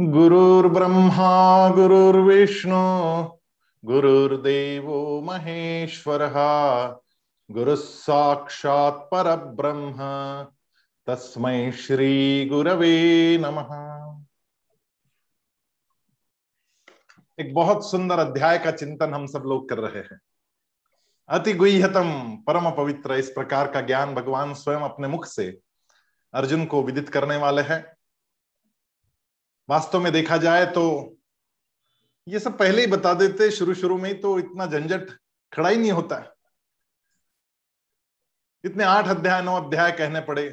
गुरुर्ब्रह्मा, गुरुर्विष्णु, गुरुर्देवो महेश्वरः गुरुः साक्षात् परब्रह्म, तस्मै श्री गुरवे नमः। एक बहुत सुंदर अध्याय का चिंतन हम सब लोग कर रहे हैं। अति गुह्यतम, परम पवित्र, इस प्रकार का ज्ञान भगवान स्वयं अपने मुख से अर्जुन को विदित करने वाले हैं। वास्तव में देखा जाए तो ये सब पहले ही बता देते शुरू शुरू में ही तो इतना झंझट खड़ा ही नहीं होता इतने आठ अध्याय, नौ अध्याय कहने पड़े,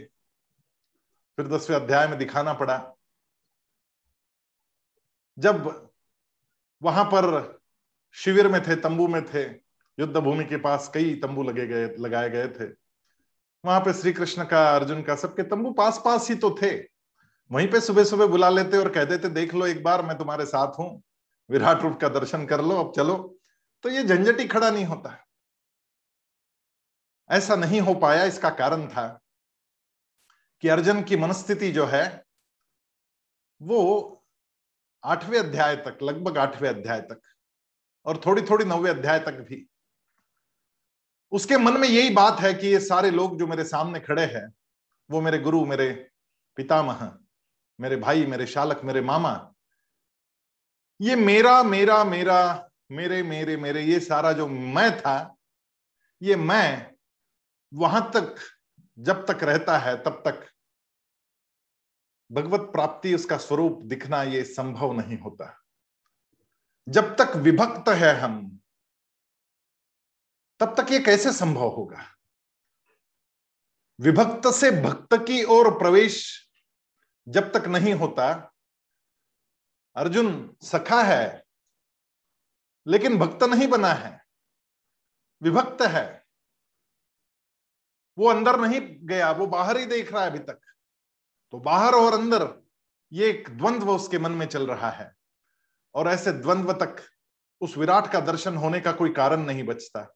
फिर दसवें अध्याय में दिखाना पड़ा। जब वहाँ पर शिविर में थे, तंबू में थे युद्ध भूमि के पास कई तंबू लगे गए, लगाए गए थे। वहाँ पे श्री कृष्ण का, अर्जुन का सबके तंबू पास पास ही तो थे। वहीं पे सुबह सुबह बुला लेते और कह देते, देख लो एक बार, मैं तुम्हारे साथ हूँ। विराट रूप का दर्शन कर लो, अब चलो। तो ये झंझट खड़ा नहीं होता। ऐसा नहीं हो पाया, इसका कारण था कि अर्जुन की मनस्थिति जो है, वो आठवें अध्याय तक, लगभग आठवें अध्याय तक, और थोड़ी थोड़ी नौवे अध्याय तक भी। उसके मन में यही बात है कि ये सारे लोग जो मेरे सामने खड़े हैं, वो मेरे गुरु, मेरे पितामह मेरे भाई, मेरे शालक, मेरे मामा, ये मेरा मेरा मेरा, मेरे मेरे मेरे, ये सारा जो मैं था, ये मैं वहाँ तक, जब तक रहता है, तब तक भगवत प्राप्ति उसका स्वरूप दिखना ये संभव नहीं होता। जब तक विभक्त है हम, तब तक ये कैसे संभव होगा? विभक्त से भक्त की ओर प्रवेश जब तक नहीं होता, अर्जुन सखा है, लेकिन भक्त नहीं बना है, विभक्त है। वो अंदर नहीं गया, वो बाहर ही देख रहा है अभी तक। तो बाहर और अंदर ये एक द्वंद्व उसके मन में चल रहा है। और ऐसे द्वंद्व तक उस विराट का दर्शन होने का कोई कारण नहीं बचता।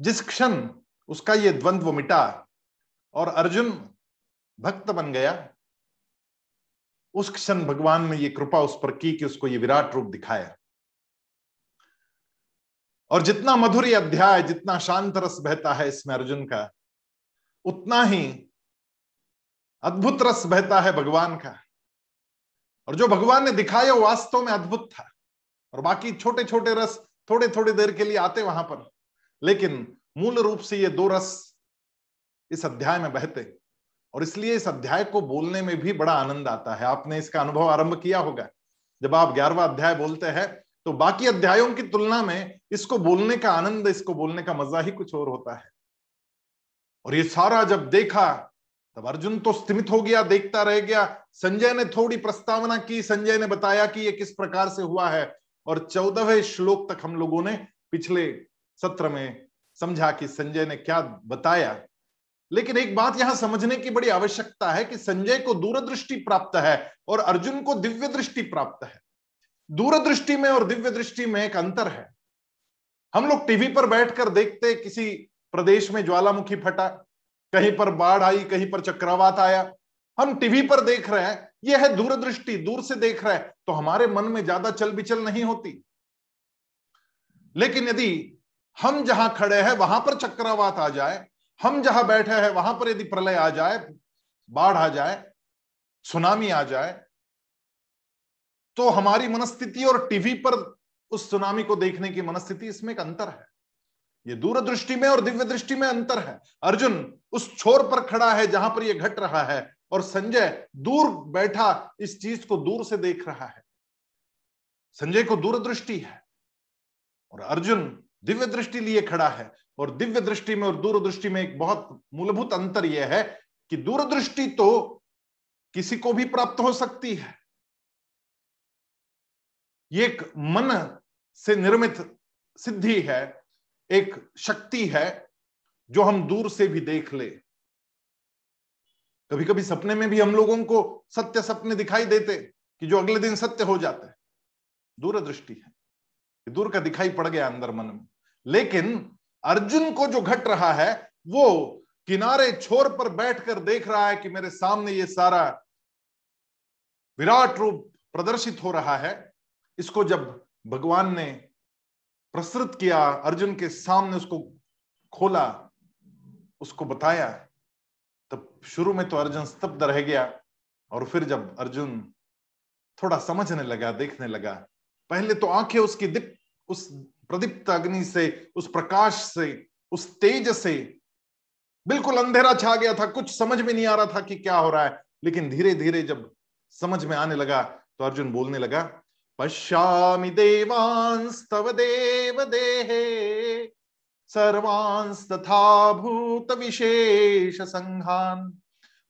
जिस क्षण उसका ये द्वंद्व मिटा और अर्जुन भक्त बन गया उस क्षण भगवान ने ये कृपा, उस पर की कि उसको ये विराट रूप दिखाया। और जितना मधुर अध्याय, जितना शांत रस बहता है इसमें अर्जुन का, उतना ही अद्भुत रस बहता है भगवान का। और जो भगवान ने दिखाया वो वास्तव में अद्भुत था। और बाकी छोटे छोटे रस थोड़े थोड़ी देर के लिए आते वहाँ पर। लेकिन मूल रूप से ये दो रस इस अध्याय में बहते। और इसलिए इस अध्याय को बोलने में भी बड़ा आनंद आता है। आपने इसका अनुभव आरंभ किया होगा। जब आप ग्यारहवा अध्याय बोलते हैं तो बाकी अध्यायों की तुलना में इसको बोलने का आनंद, इसको बोलने का मज़ा ही कुछ और होता है। और ये सारा जब देखा, तब अर्जुन तो स्थिमित हो गया, देखता रह गया। संजय ने थोड़ी प्रस्तावना की। संजय ने बताया कि ये किस प्रकार से हुआ है। और चौदहवें श्लोक तक हम लोगों ने पिछले सत्र में समझा कि संजय ने क्या बताया। लेकिन एक बात यहाँ समझने की बड़ी आवश्यकता है कि संजय को दूरदृष्टि प्राप्त है और अर्जुन को दिव्य दृष्टि प्राप्त है। दूरदृष्टि में और दिव्य दृष्टि में एक अंतर है। हम लोग टीवी पर बैठकर देखते किसी प्रदेश में ज्वालामुखी फटा, कहीं पर बाढ़ आई, कहीं पर चक्रवात आया। हम टीवी पर देख रहे हैं यह है दूरदृष्टि, दूर से देख रहे हैं तो हमारे मन में ज़्यादा चल बिचल नहीं होती। लेकिन यदि हम जहाँ खड़े हैं, वहाँ पर चक्रवात आ जाए हम जहाँ बैठे हैं, वहाँ पर यदि प्रलय आ जाए, बाढ़ आ जाए, सुनामी आ जाए तो हमारी मनस्थिति और टीवी पर उस सुनामी को देखने की मनस्थिति इसमें एक अंतर है। ये दूरदृष्टि में और दिव्य दृष्टि में अंतर है। अर्जुन उस छोर पर खड़ा है जहाँ पर यह घट रहा है और संजय दूर बैठा इस चीज़ को दूर से देख रहा है। संजय को दूरदृष्टि है और अर्जुन दिव्य दृष्टि लिए खड़ा है और दिव्य दृष्टि में और दूरदृष्टि में एक बहुत मूलभूत अंतर यह है कि दूरदृष्टि तो किसी को भी प्राप्त हो सकती है। ये एक मन से निर्मित सिद्धि है, एक शक्ति है जो हम दूर से भी देख ले। कभी कभी सपने में भी हम लोगों को सत्य सपने दिखाई देते कि जो अगले दिन सत्य हो जाते। दूरदृष्टि है दूर का दिखाई पड़ गया अंदर मन में। लेकिन अर्जुन को जो घट रहा है, वो किनारे छोर पर बैठकर देख रहा है कि मेरे सामने ये सारा विराट रूप प्रदर्शित हो रहा है। इसको जब भगवान ने प्रस्तुत किया, अर्जुन के सामने उसको खोला, उसको बताया, तब शुरू में तो अर्जुन स्तब्ध रह गया और फिर जब अर्जुन थोड़ा समझने लगा, देखने लगा, पहले तो आँखें उसकी दिप उस प्रदीप्त अग्नि से, उस प्रकाश से, उस तेज से। बिल्कुल अंधेरा छा गया था, कुछ समझ में नहीं आ रहा था कि क्या हो रहा है। लेकिन धीरे धीरे जब समझ में आने लगा तो अर्जुन बोलने लगा, पश्यामि देवांस्तव देव देहे सर्वांस तथा भूत विशेष संघान,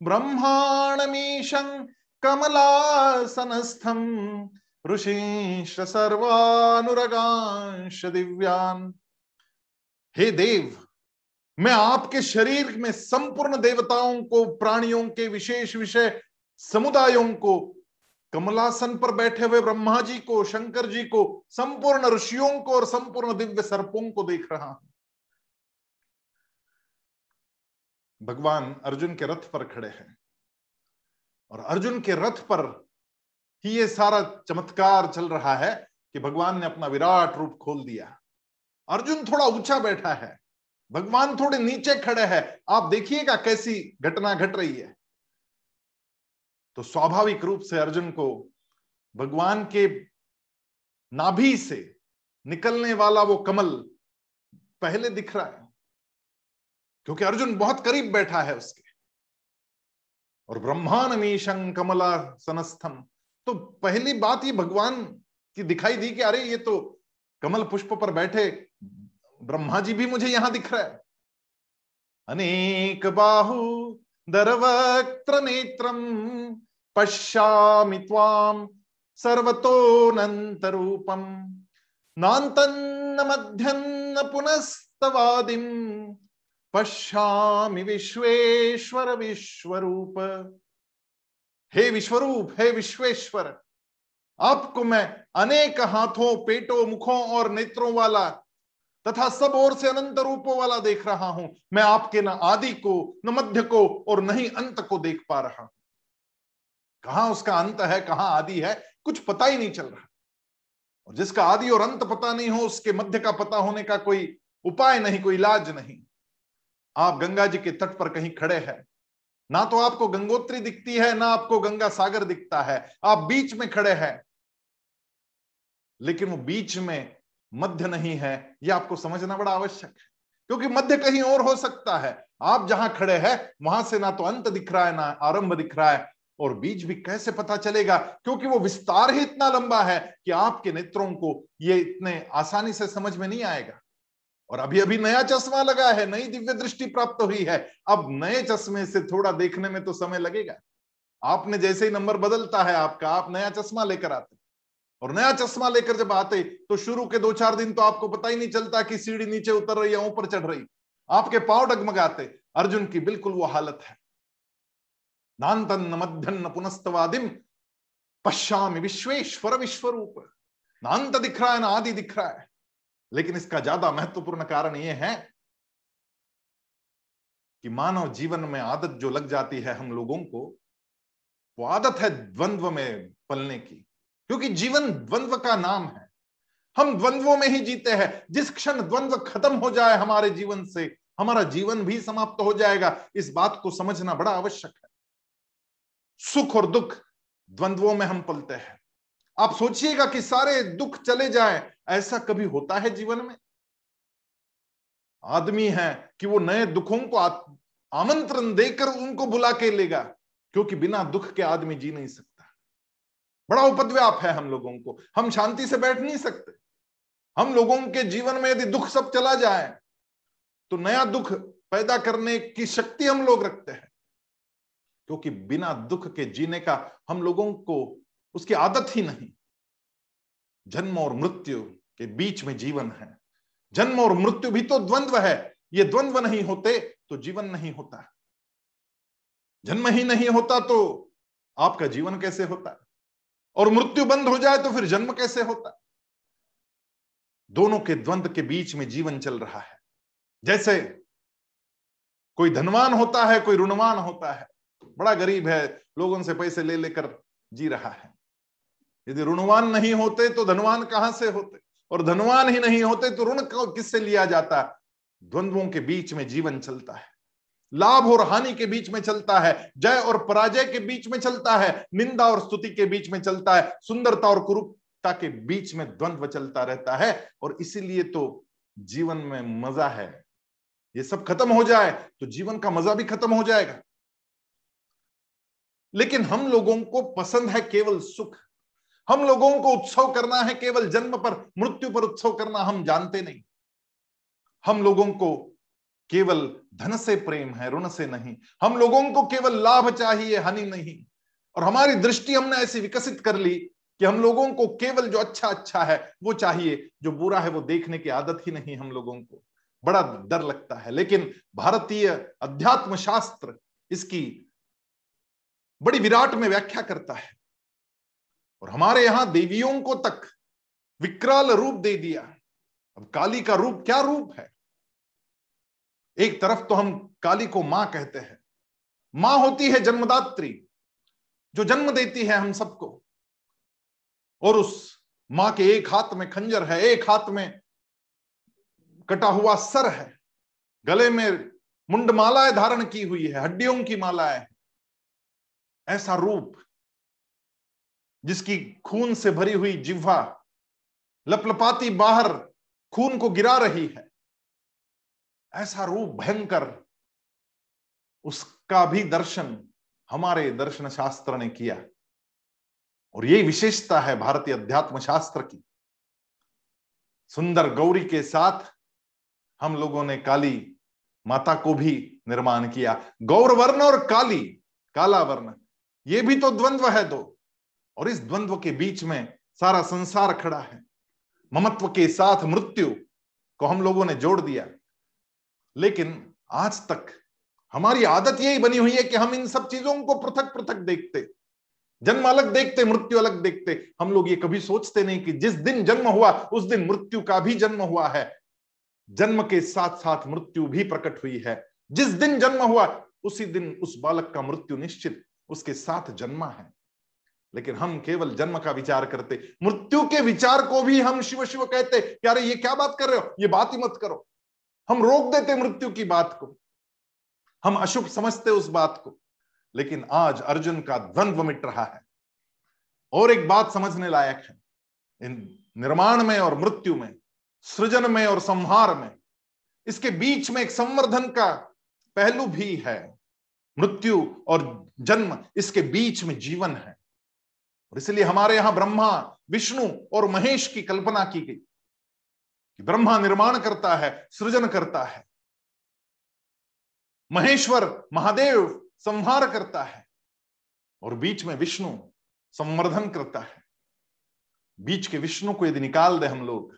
ब्रह्माणमीशं कमलासनस्थम ऋषिश्च सर्वानुरगांश दिव्यान। हे देव, मैं आपके शरीर में संपूर्ण देवताओं को, प्राणियों के विशेष विषय समुदायों को, कमलासन पर बैठे हुए ब्रह्मा जी को शंकर जी को, संपूर्ण ऋषियों को और संपूर्ण दिव्य सर्पों को देख रहा हूँ। भगवान अर्जुन के रथ पर खड़े हैं और अर्जुन के रथ पर ही ये सारा चमत्कार चल रहा है कि भगवान ने अपना विराट रूप खोल दिया अर्जुन थोड़ा ऊँचा बैठा है। भगवान थोड़े नीचे खड़े हैं। आप देखिएगा कैसी घटना घट गट रही है। तो स्वाभाविक रूप से अर्जुन को भगवान के नाभि से निकलने वाला वो कमल पहले दिख रहा है, क्योंकि अर्जुन बहुत करीब बैठा है उसके। और ब्रह्मान मीशं कमला सनस्थम तो पहली बात ही भगवान की दिखाई दी कि अरे, ये तो कमल पुष्प पर बैठे ब्रह्मा जी भी मुझे यहाँ दिख रहा है। अनेक बाहु दरवक्त्र नेत्रम पश्यामि त्वाम सर्वतोऽनन्तरूपम् नान्तन्न मध्यन्न पुनस्तवादिम पश्यामि विश्वेश्वर विश्वरूप। हे विश्वरूप, हे विश्वेश्वर, आपको मैं अनेक हाथों, पेटों, मुखों और नेत्रों वाला तथा सब ओर से अनंत रूपों वाला देख रहा हूँ। मैं आपके न आदि को, न मध्य को और न ही अंत को देख पा रहा कहाँ उसका अंत है, कहाँ आदि है, कुछ पता ही नहीं चल रहा। और जिसका आदि और अंत पता नहीं हो, उसके मध्य का पता होने का कोई उपाय नहीं, कोई इलाज नहीं। आप गंगा जी के तट पर कहीं खड़े हैं ना तो आपको गंगोत्री दिखती है, ना आपको गंगा सागर दिखता है। आप बीच में खड़े हैं, लेकिन वो बीच में मध्य नहीं है। ये आपको समझना बड़ा आवश्यक है, क्योंकि मध्य कहीं और हो सकता है। आप जहाँ खड़े हैं, वहाँ से ना तो अंत दिख रहा है, ना आरंभ दिख रहा है, और बीच भी कैसे पता चलेगा? क्योंकि वो विस्तार ही इतना लंबा है कि आपके नेत्रों को ये इतने आसानी से समझ में नहीं आएगा। और अभी अभी नया चश्मा लगा है, नई दिव्य दृष्टि प्राप्त हुई है। अब नए चश्मे से थोड़ा देखने में तो समय लगेगा। आपने जैसे ही नंबर बदलता है आपका, आप नया चश्मा लेकर आते और नया चश्मा लेकर जब आते तो शुरू के दो चार दिन तो आपको पता ही नहीं चलता कि सीढ़ी नीचे उतर रही है ऊपर चढ़ रही। आपके पाँव डगमगाते, अर्जुन की बिल्कुल वो हालत है। नान्तन्न मध्यन्न पुनस्तवादिम पश्यामि विश्वेश्वर विश्वरूप। नांत दिख रहा है ना आदि दिख रहा है। लेकिन इसका ज़्यादा महत्वपूर्ण कारण यह है कि मानव जीवन में आदत जो लग जाती है हम लोगों को, वो आदत है द्वंद्व में पलने की। क्योंकि जीवन द्वंद्व का नाम है। हम द्वंद्वों में ही जीते हैं। जिस क्षण द्वंद्व खत्म हो जाए हमारे जीवन से, हमारा जीवन भी समाप्त हो जाएगा। इस बात को समझना बड़ा आवश्यक है। सुख और दुख, द्वंद्वों में हम पलते हैं। आप सोचिएगा कि सारे दुख चले जाएँ ऐसा कभी होता है जीवन में? आदमी है कि वो नए दुखों को आमंत्रण देकर उनको बुला के लेगा, क्योंकि बिना दुख के आदमी जी नहीं सकता। बड़ा उपद्व्याप है हम लोगों को। हम शांति से बैठ नहीं सकते। हम लोगों के जीवन में यदि दुख सब चला जाए तो नया दुख पैदा करने की शक्ति हम लोग रखते हैं। क्योंकि बिना दुख के जीने का हम लोगों को उसकी आदत ही नहीं। जन्म और मृत्यु के बीच में जीवन है। जन्म और मृत्यु भी तो द्वंद्व है। ये द्वंद्व नहीं होते तो जीवन नहीं होता। जन्म ही नहीं होता तो आपका जीवन कैसे होता? और मृत्यु बंद हो जाए तो फिर जन्म कैसे होता? दोनों के द्वंद्व के बीच में जीवन चल रहा है। जैसे कोई धनवान होता है, कोई ऋणवान होता है। बड़ा गरीब है, लोगों से पैसे ले लेकर जी रहा है। यदि ऋणवान नहीं होते तो धनवान कहाँ से होते? और धनवान ही नहीं होते तो ऋण किससे लिया जाता? द्वंद्वों के बीच में जीवन चलता है। लाभ और हानि के बीच में चलता है। जय और पराजय के बीच में चलता है। निंदा और स्तुति के बीच में चलता है। सुंदरता और कुरूपता के बीच में द्वंद्व चलता रहता है। और इसीलिए तो जीवन में मज़ा है। ये सब खत्म हो जाए तो जीवन का मज़ा भी खत्म हो जाएगा। लेकिन हम लोगों को पसंद है केवल सुख। हम लोगों को उत्सव करना है, केवल जन्म पर, मृत्यु पर उत्सव करना हम जानते नहीं। हम लोगों को केवल धन से प्रेम है, ऋण से नहीं। हम लोगों को केवल लाभ चाहिए, हानि नहीं। और हमारी दृष्टि हमने ऐसी विकसित कर ली कि हम लोगों को केवल जो अच्छा अच्छा है, वो चाहिए। जो बुरा है, वो देखने की आदत ही नहीं हम लोगों को। बड़ा डर लगता है। लेकिन भारतीय अध्यात्म शास्त्र इसकी बड़ी विराट में व्याख्या करता है। और हमारे यहाँ देवियों को तक विकराल रूप दे दिया अब काली का रूप क्या रूप है? एक तरफ़ तो हम काली को माँ कहते हैं। माँ होती है जन्मदात्री, जो जन्म देती है हम सबको। और उस माँ के एक हाथ में खंजर है, एक हाथ में कटा हुआ सर है। गले में मुंड मालाएँ धारण की हुई है, हड्डियों की मालाएँ ऐसा रूप जिसकी खून से भरी हुई जिह्वा लपलपाती बाहर खून को गिरा रही है। ऐसा रूप भयंकर, उसका भी दर्शन हमारे दर्शन शास्त्र ने किया। और यही विशेषता है भारतीय अध्यात्म शास्त्र की। सुंदर गौरी के साथ हम लोगों ने काली माता को भी निर्माण किया। गौर वर्ण और काली काला वर्ण ये भी तो द्वंद्व है दो। और इस द्वंद्व के बीच में सारा संसार खड़ा है। ममत्व के साथ मृत्यु को हम लोगों ने जोड़ दिया। लेकिन आज तक हमारी आदत यही बनी हुई है कि हम इन सब चीज़ों को पृथक पृथक देखते, जन्म अलग देखते, मृत्यु अलग देखते। हम लोग ये कभी सोचते नहीं कि जिस दिन जन्म हुआ, उस दिन मृत्यु का भी जन्म हुआ है। जन्म के साथ साथ मृत्यु भी प्रकट हुई है। जिस दिन जन्म हुआ, उसी दिन उस बालक का मृत्यु निश्चित, उसके साथ जन्मा है। लेकिन हम केवल जन्म का विचार करते, मृत्यु के विचार को भी हम शिव शिव कहते कि ये क्या बात कर रहे हो? ये बात ही मत करो। हम रोक देते मृत्यु की बात को। हम अशुभ समझते उस बात को। लेकिन आज अर्जुन का द्वंद्व मिट रहा है। और एक बात समझने लायक है। इन निर्माण में और मृत्यु में, सृजन में और संहार में, इसके बीच में एक संवर्धन का पहलू भी है। मृत्यु और जन्म इसके बीच में जीवन है। और इसलिए हमारे यहाँ ब्रह्मा, विष्णु और महेश की कल्पना की गई कि ब्रह्मा निर्माण करता है, सृजन करता है। महेश्वर, महादेव संहार करता है और बीच में विष्णु संवर्धन करता है। बीच के विष्णु को यदि निकाल दे हम लोग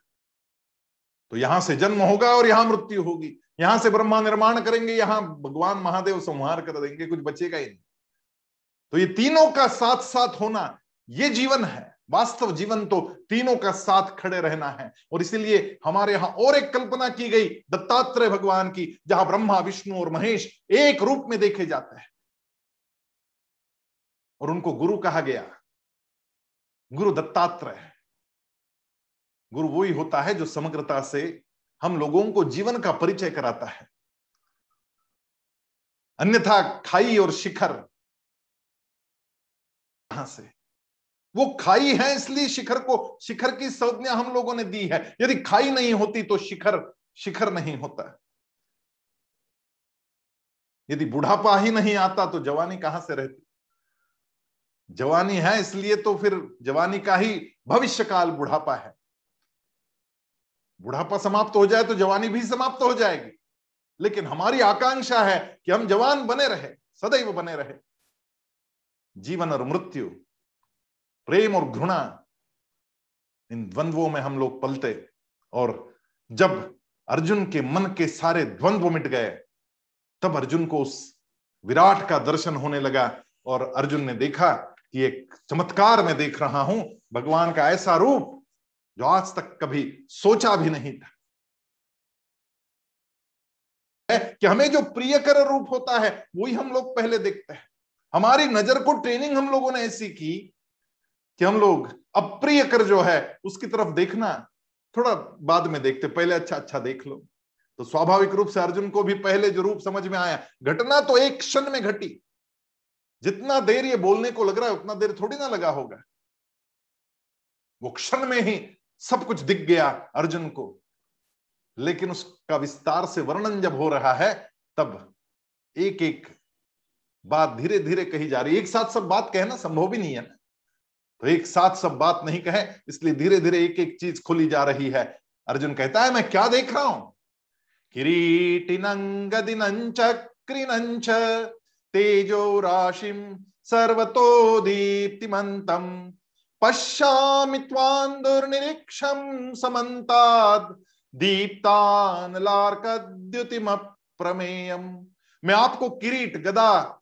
तो यहाँ से जन्म होगा और यहाँ मृत्यु होगी। यहाँ से ब्रह्मा निर्माण करेंगे, यहाँ भगवान महादेव संहार कर देंगे, कुछ बचेगा ही नहीं। तो ये तीनों का साथ साथ होना ये जीवन है। वास्तव जीवन तो तीनों का साथ खड़े रहना है। और इसीलिए हमारे यहाँ और एक कल्पना की गई, दत्तात्रेय भगवान की, जहाँ ब्रह्मा, विष्णु और महेश एक रूप में देखे जाते हैं। और उनको गुरु कहा गया। गुरु दत्तात्रेय। गुरु वही होता है जो समग्रता से हम लोगों को जीवन का परिचय कराता है। अन्यथा खाई और शिखर कहाँ से? वो खाई है इसलिए शिखर को, शिखर की संज्ञा हम लोगों ने दी है। यदि खाई नहीं होती तो शिखर शिखर नहीं होता। यदि बुढ़ापा ही नहीं आता तो जवानी कहाँ से रहती? जवानी है इसलिए तो फिर जवानी का ही भविष्य काल बुढ़ापा है। बुढ़ापा समाप्त हो जाए तो जवानी भी समाप्त हो जाएगी। लेकिन हमारी आकांक्षा है कि हम जवान बने रहे, सदैव बने रहे। जीवन और मृत्यु प्रेम और घृणा, इन द्वंद्वों में हम लोग पलते और जब अर्जुन के मन के सारे द्वंद्व मिट गए, तब अर्जुन को उस विराट का दर्शन होने लगा और अर्जुन ने देखा कि एक चमत्कार में देख रहा हूँ, भगवान का ऐसा रूप जो आज तक कभी सोचा भी नहीं था। कि हमें जो प्रियकर रूप होता है, वही हम लोग पहले देखते हैं। हमारी नज़र को ट्रेनिंग हम लोगों ने ऐसी की कि हम लोग अप्रिय कर जो है, उसकी तरफ़ देखना, थोड़ा बाद में देखते पहले अच्छा अच्छा देख लो। तो स्वाभाविक रूप से अर्जुन को भी पहले जो रूप समझ में आया, घटना तो एक क्षण में घटी। जितना देर ये बोलने को लग रहा है, उतना देर थोड़ी ना लगा होगा। वो क्षण में ही सब कुछ दिख गया अर्जुन को। लेकिन उसका विस्तार से वर्णन जब हो रहा है, तब एक एक बात धीरे धीरे कही जा रही एक साथ सब बात कहना संभव भी नहीं है ना। तो एक साथ सब बात नहीं कहे, इसलिए धीरे धीरे एक एक चीज़ खुली जा रही है। अर्जुन कहता है, मैं क्या देख रहा हूँ? किरीटिनंगदिनंच तेजो राशिम सर्वतो दीप्तिमंतम पश्यामि त्वां दुर्निरीक्षं समन्ताद् दीप्तानलार्कद्युतिम प्रमेयम मैं आपको किरीट, गदा,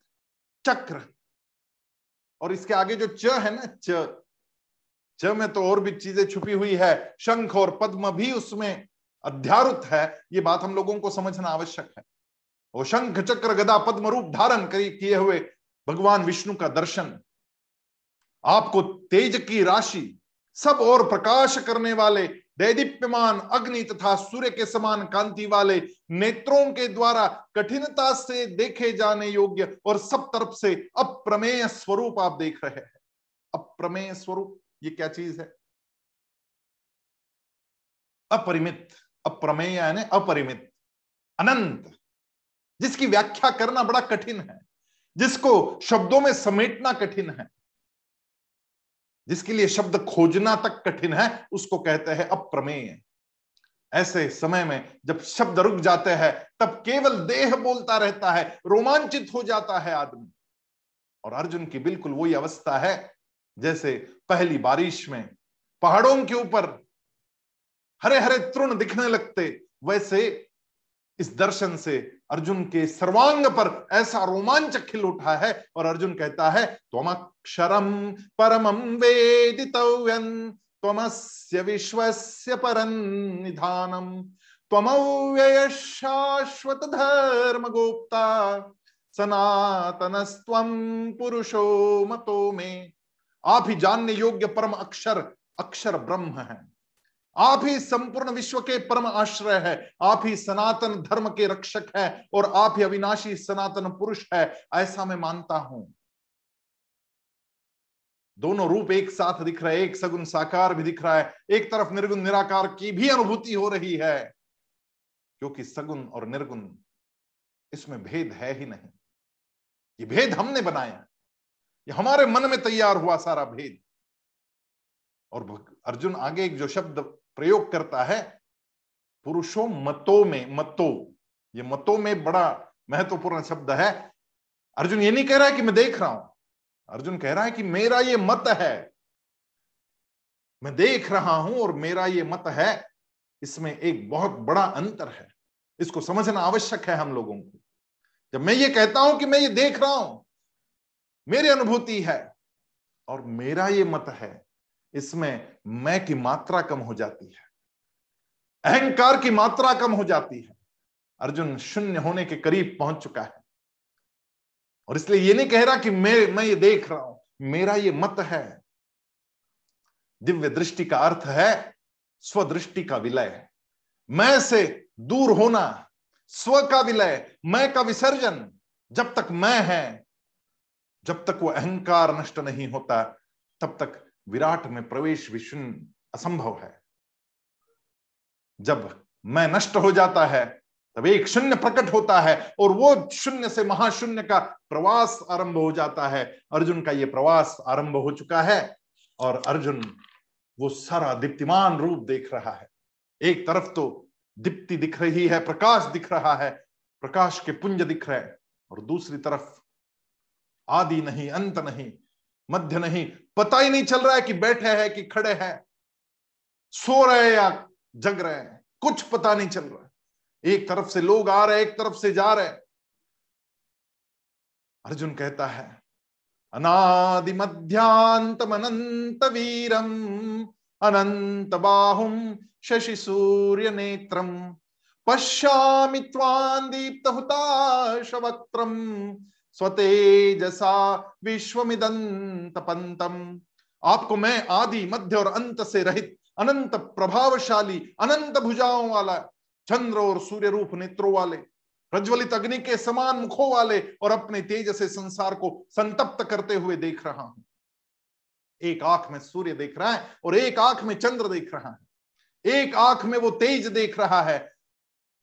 चक्र और इसके आगे जो च है ना, च च में तो और भी चीज़ें छुपी हुई है, शंख और पद्म भी उसमें अध्यारुत है, ये बात हम लोगों को समझना आवश्यक है। वो शंख चक्र गदा पद्म रूप धारण किए हुए भगवान विष्णु का दर्शन। आपको तेज की राशि, सब और प्रकाश करने वाले दैदीप्यमान अग्नि तथा सूर्य के समान कांति वाले नेत्रों के द्वारा कठिनता से देखे जाने योग्य और सब तरफ़ से अप्रमेय स्वरूप आप देख रहे हैं। अप्रमेय स्वरूप, ये क्या चीज़ है? अपरिमित, अप्रमेय यानी अपरिमित, अनंत, जिसकी व्याख्या करना बड़ा कठिन है, जिसको शब्दों में समेटना कठिन है। जिसके लिए शब्द खोजना तक कठिन है, उसको कहते हैं अप्रमेय। ऐसे समय में जब शब्द रुक जाते हैं, तब केवल देह बोलता रहता है, रोमांचित हो जाता है आदमी। और अर्जुन की बिल्कुल वही अवस्था है, जैसे पहली बारिश में पहाड़ों के ऊपर हरे हरे तृण दिखने लगते, वैसे इस दर्शन से अर्जुन के सर्वांग पर ऐसा रोमांच खिल उठा है और अर्जुन कहता है तुम अक्षरम परमम वेदितव्यन त्वमस्य विश्वस्य परम निधानम त्वमव्यय शाश्वत धर्म गोप्ता सनातनस्त्वम पुरुषो मतो में। आप ही जानने योग्य परम अक्षर अक्षर ब्रह्म है। आप ही संपूर्ण विश्व के परम आश्रय है। आप ही सनातन धर्म के रक्षक है और आप ही अविनाशी सनातन पुरुष है, ऐसा मैं मानता हूँ। दोनों रूप एक साथ दिख रहे एक सगुन साकार भी दिख रहा है, एक तरफ़ निर्गुण निराकार की भी अनुभूति हो रही है, क्योंकि सगुन और निर्गुण इसमें भेद है ही नहीं। ये भेद हमने बनाया। ये हमारे मन में तैयार हुआ सारा भेद। और अर्जुन आगे एक जो शब्द प्रयोग करता है, पुरुषों मतों में, मतों, ये मतों में बड़ा महत्वपूर्ण शब्द है। अर्जुन ये नहीं कह रहा है कि मैं देख रहा हूँ। अर्जुन कह रहा है कि मेरा ये मत है। मैं देख रहा हूँ और मेरा ये मत है। इसमें एक बहुत बड़ा अंतर है। इसको समझना आवश्यक है हम लोगों को। जब मैं ये कहता हूँ कि मैं ये देख रहा हूँ, मेरी अनुभूति है और मेरा ये मत है इसमें मैं की मात्रा कम हो जाती है, अहंकार की मात्रा कम हो जाती है। अर्जुन शून्य होने के करीब पहुँच चुका है। और इसलिए ये नहीं कह रहा कि मैं मैं ये देख रहा हूँ, मेरा ये मत है। दिव्य दृष्टि का अर्थ है, स्वदृष्टि का विलय। मैं से दूर होना, स्व का विलय, मैं का विसर्जन, जब तक मैं है, जब तक वो अहंकार नष्ट नहीं होता, तब तक विराट में प्रवेश शून्य असंभव है। जब मैं नष्ट हो जाता है, तब एक शून्य प्रकट होता है और वो शून्य से महाशून्य का प्रवास आरंभ हो जाता है। अर्जुन का ये प्रवास आरंभ हो चुका है और अर्जुन वो सारा दीप्तिमान रूप देख रहा है। एक तरफ़ तो दीप्ति दिख रही है, प्रकाश दिख रहा है, प्रकाश के पुंज दिख रहे हैं और दूसरी तरफ़ आदि नहीं, अंत नहीं मध्य नहीं। पता ही नहीं चल रहा है कि बैठे हैं कि खड़े हैं। सो रहे हैं या जग रहे हैं। कुछ पता नहीं चल रहा है। एक तरफ़ से लोग आ रहे हैं, एक तरफ़ से जा रहे अर्जुन कहता है, अनादि मध्यांत अनंत वीरम अनंत बाहुम शशि सूर्य नेत्रम, पश्यामि त्वां दीप्त स्वतेजसा विश्वमिदंतपंतम आपको मैं आदि, मध्य और अंत से रहित अनंत प्रभावशाली, अनंत भुजाओं वाला, चंद्र और सूर्य रूप नेत्रों वाले, प्रज्वलित अग्नि के समान मुखों वाले और अपने तेज से संसार को संतप्त करते हुए देख रहा हूँ। एक आँख में सूर्य देख रहा है और एक आँख में चंद्र देख रहा है। एक आँख में वो तेज देख रहा है,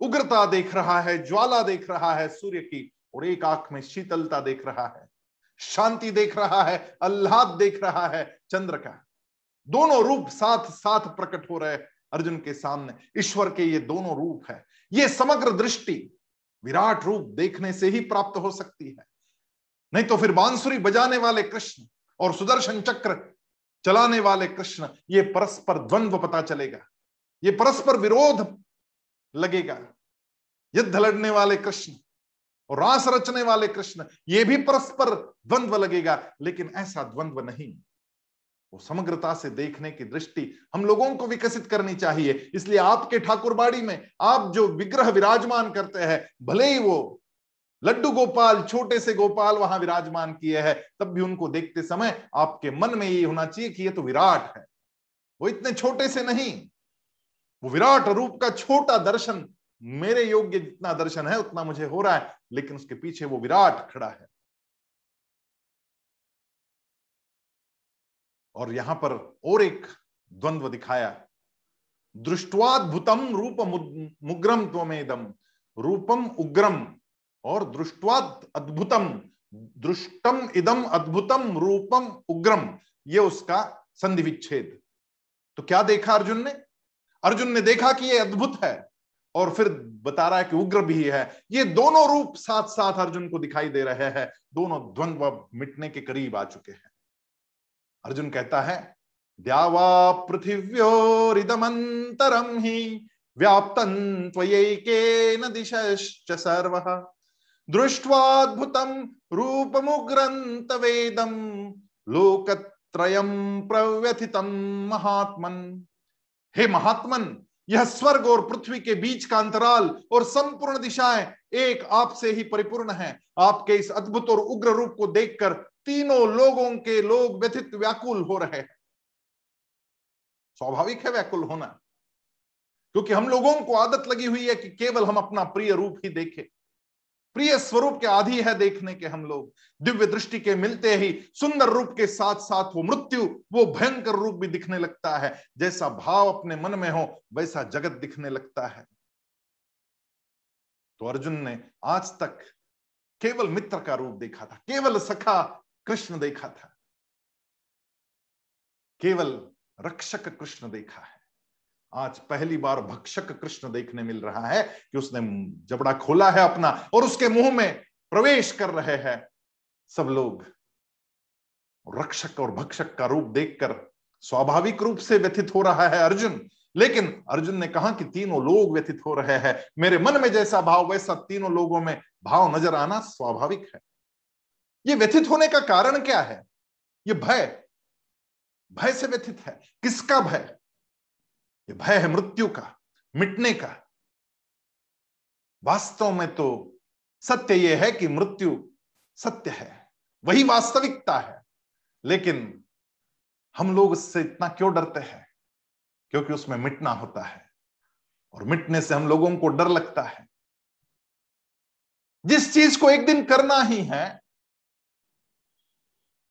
उग्रता देख रहा है, ज्वाला देख रहा है सूर्य की और एक आँख में शीतलता देख रहा है, शांति देख रहा है अल्लाह देख रहा है, चंद्र का। दोनों रूप साथ साथ प्रकट हो रहे अर्जुन के सामने। ईश्वर के ये दोनों रूप है। ये समग्र दृष्टि विराट रूप देखने से ही प्राप्त हो सकती है। नहीं तो फिर बांसुरी बजाने वाले कृष्ण और सुदर्शन चक्र चलाने वाले कृष्ण, ये परस्पर द्वंद्व पता चलेगा। ये परस्पर विरोध लगेगा। युद्ध लड़ने वाले कृष्ण और रास रचने वाले कृष्ण, ये भी परस्पर द्वंद्व लगेगा, लेकिन ऐसा द्वंद्व नहीं। वो समग्रता से देखने की दृष्टि हम लोगों को विकसित करनी चाहिए। इसलिए आपके ठाकुरबाड़ी में आप जो विग्रह विराजमान करते हैं, भले ही वो लड्डू गोपाल, छोटे से गोपाल वहाँ विराजमान किए हैं, तब भी उनको देखते समय आपके मन में ये होना चाहिए कि ये तो विराट है। वो इतने छोटे से नहीं, वो विराट रूप का छोटा दर्शन मेरे योग्य जितना दर्शन है, उतना मुझे हो रहा है, लेकिन उसके पीछे वो विराट खड़ा है। और यहाँ पर और एक द्वंद्व दिखाया। दृष्टवाद्भुतम रूप मुग्रम त्वमेदम, रूपम उग्रम, और दृष्टवाद अद्भुतम, दृष्टम इदम अद्भुतम, रूपम उग्रम, ये उसका संधि विच्छेद तो क्या देखा अर्जुन ने? अर्जुन ने देखा कि ये अद्भुत है। और फिर बता रहा है कि उग्र भी है। ये दोनों रूप साथ साथ अर्जुन को दिखाई दे रहे हैं। दोनों द्वंद्व मिटने के करीब आ चुके हैं। अर्जुन कहता है, द्यावा पृथिव्योरिदमंतरम ही व्याप्तन त्वयैकेन दिशश्च सर्वः। दृष्ट्वाद्भुतं रूपमुग्रन्तवेदं लोकत्रयं प्रव्यथितं महात्मन। हे महात्मन यह स्वर्ग और पृथ्वी के बीच का अंतराल और संपूर्ण दिशाएँ एक आपसे ही परिपूर्ण है। आपके इस अद्भुत और उग्र रूप को देखकर तीनों लोगों के लोग व्यथित व्याकुल हो रहे हैं। स्वाभाविक है व्याकुल होना, क्योंकि हम लोगों को आदत लगी हुई है कि केवल हम अपना प्रिय रूप ही देखें। प्रिय स्वरूप के आदि है देखने के हम लोग। दिव्य दृष्टि के मिलते ही सुंदर रूप के साथ साथ वो मृत्यु, वो भयंकर रूप भी दिखने लगता है। जैसा भाव अपने मन में हो, वैसा जगत दिखने लगता है। तो अर्जुन ने आज तक केवल मित्र का रूप देखा था, केवल सखा कृष्ण देखा था, केवल रक्षक कृष्ण देखा है। आज पहली बार भक्षक कृष्ण देखने मिल रहा है कि उसने जबड़ा खोला है अपना और उसके मुँह में प्रवेश कर रहे हैं। सब लोग रक्षक और भक्षक का रूप देखकर स्वाभाविक रूप से व्यथित हो रहा है अर्जुन। लेकिन अर्जुन ने कहा कि तीनों लोग व्यथित हो रहे हैं। मेरे मन में जैसा भाव, वैसा तीनों लोगों में भाव नज़र आना स्वाभाविक है। ये व्यथित होने का कारण क्या है? ये भय भय से व्यथित है। किसका भय? ये भय है मृत्यु का, मिटने का। वास्तव में तो सत्य यह है कि मृत्यु सत्य है, वही वास्तविकता है। लेकिन हम लोग उससे इतना क्यों डरते हैं? क्योंकि उसमें मिटना होता है और मिटने से हम लोगों को डर लगता है। जिस चीज़ को एक दिन करना ही है,